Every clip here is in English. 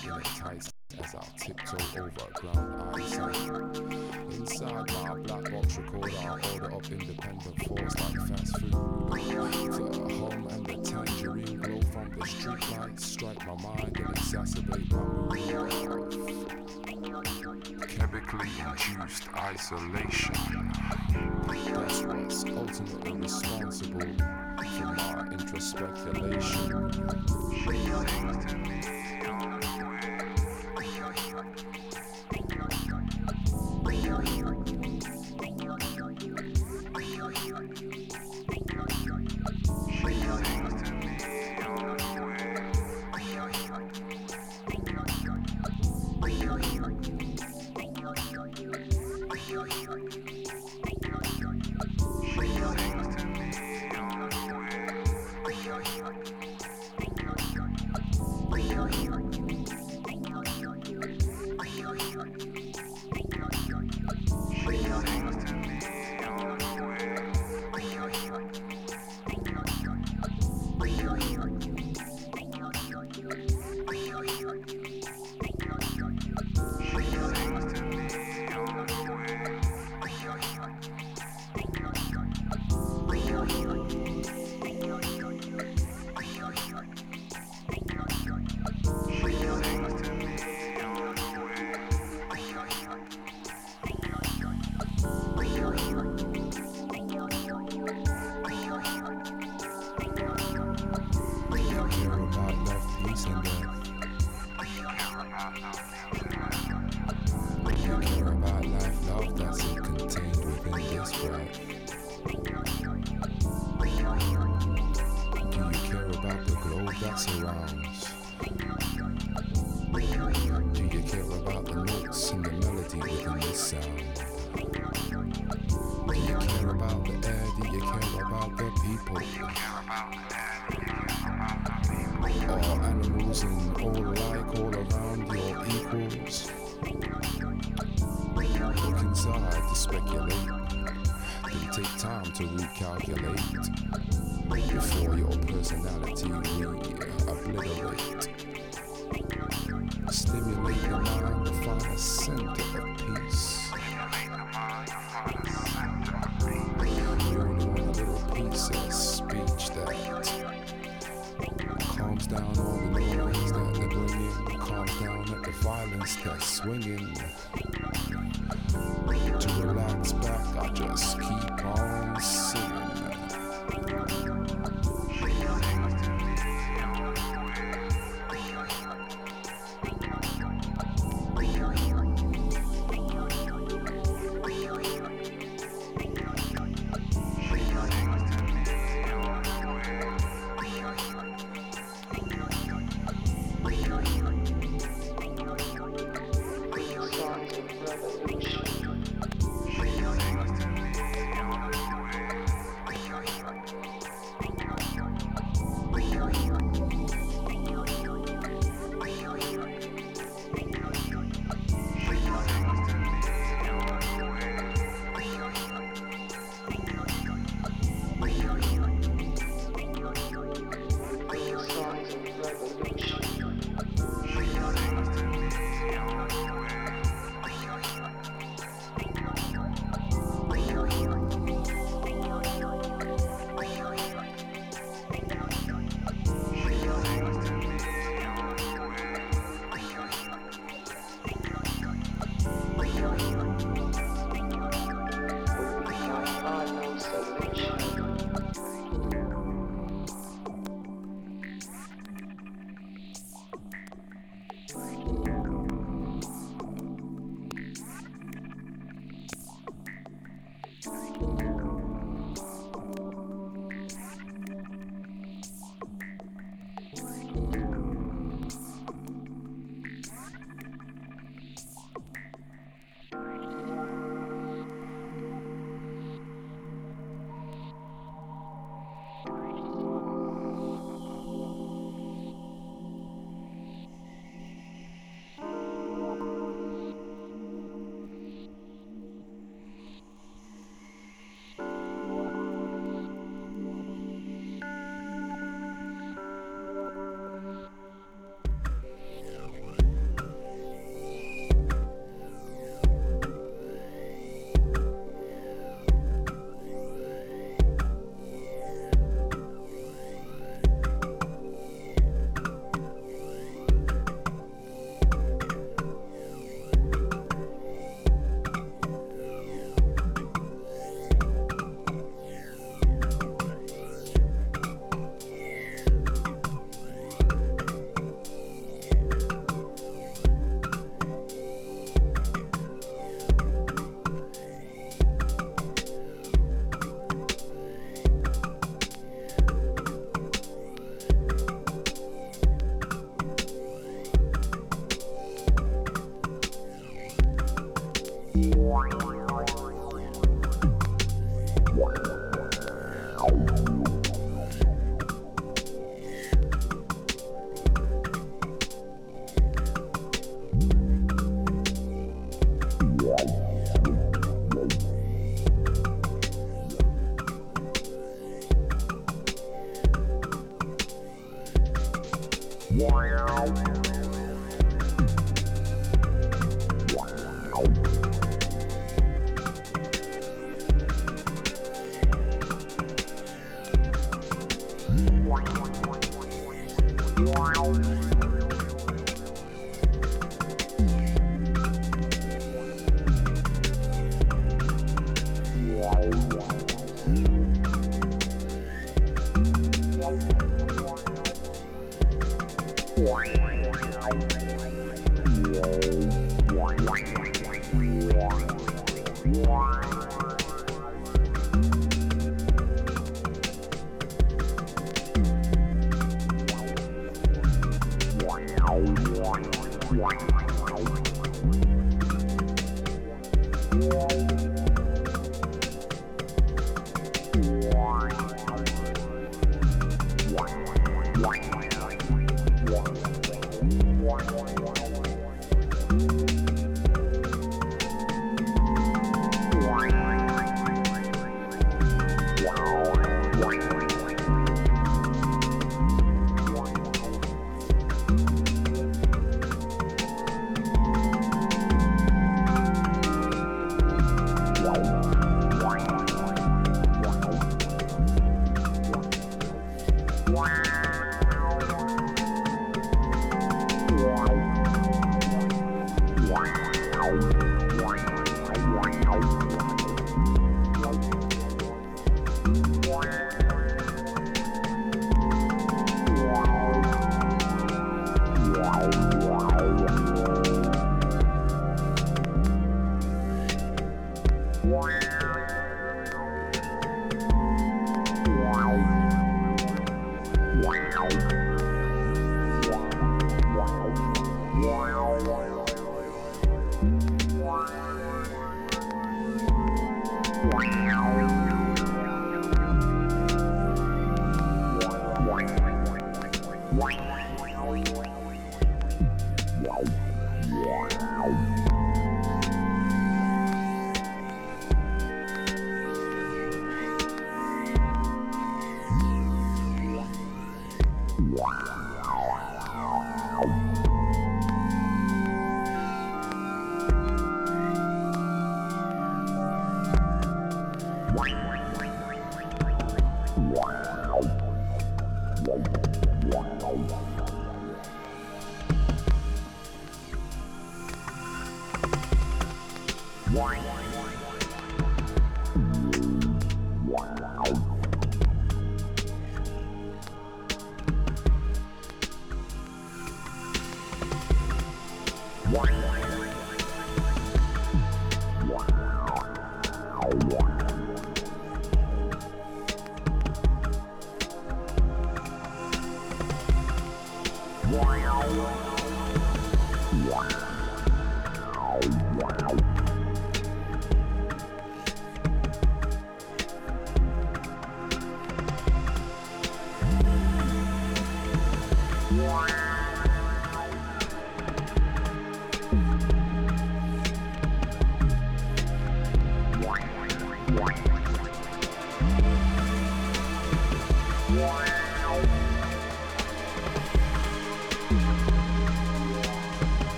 tight as I tiptoe over ground eyesight. Inside my black box recorder, I order up independent force like fast food. The hum and the tangerine glow from the streetlights strike my mind and exacerbate my mood. Chemically induced isolation. That's what's ultimately responsible for my introspeculation. start swinging. To relax back, I just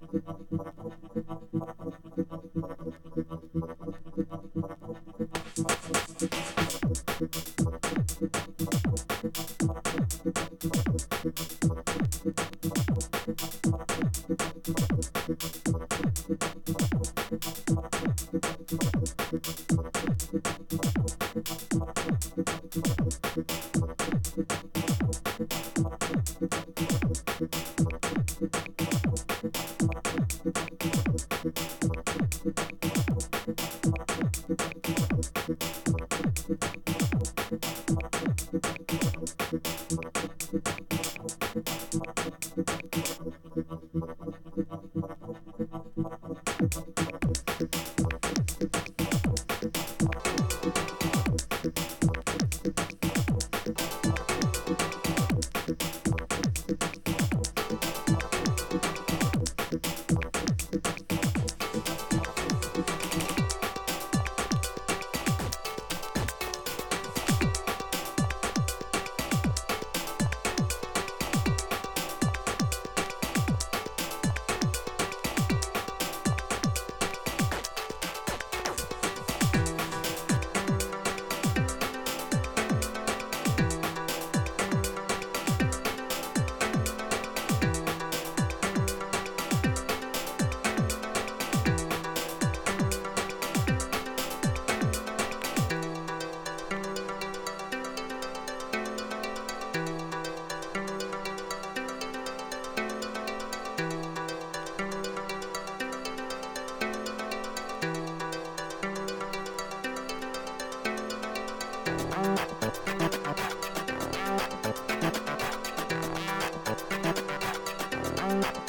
ハハハハ! Thank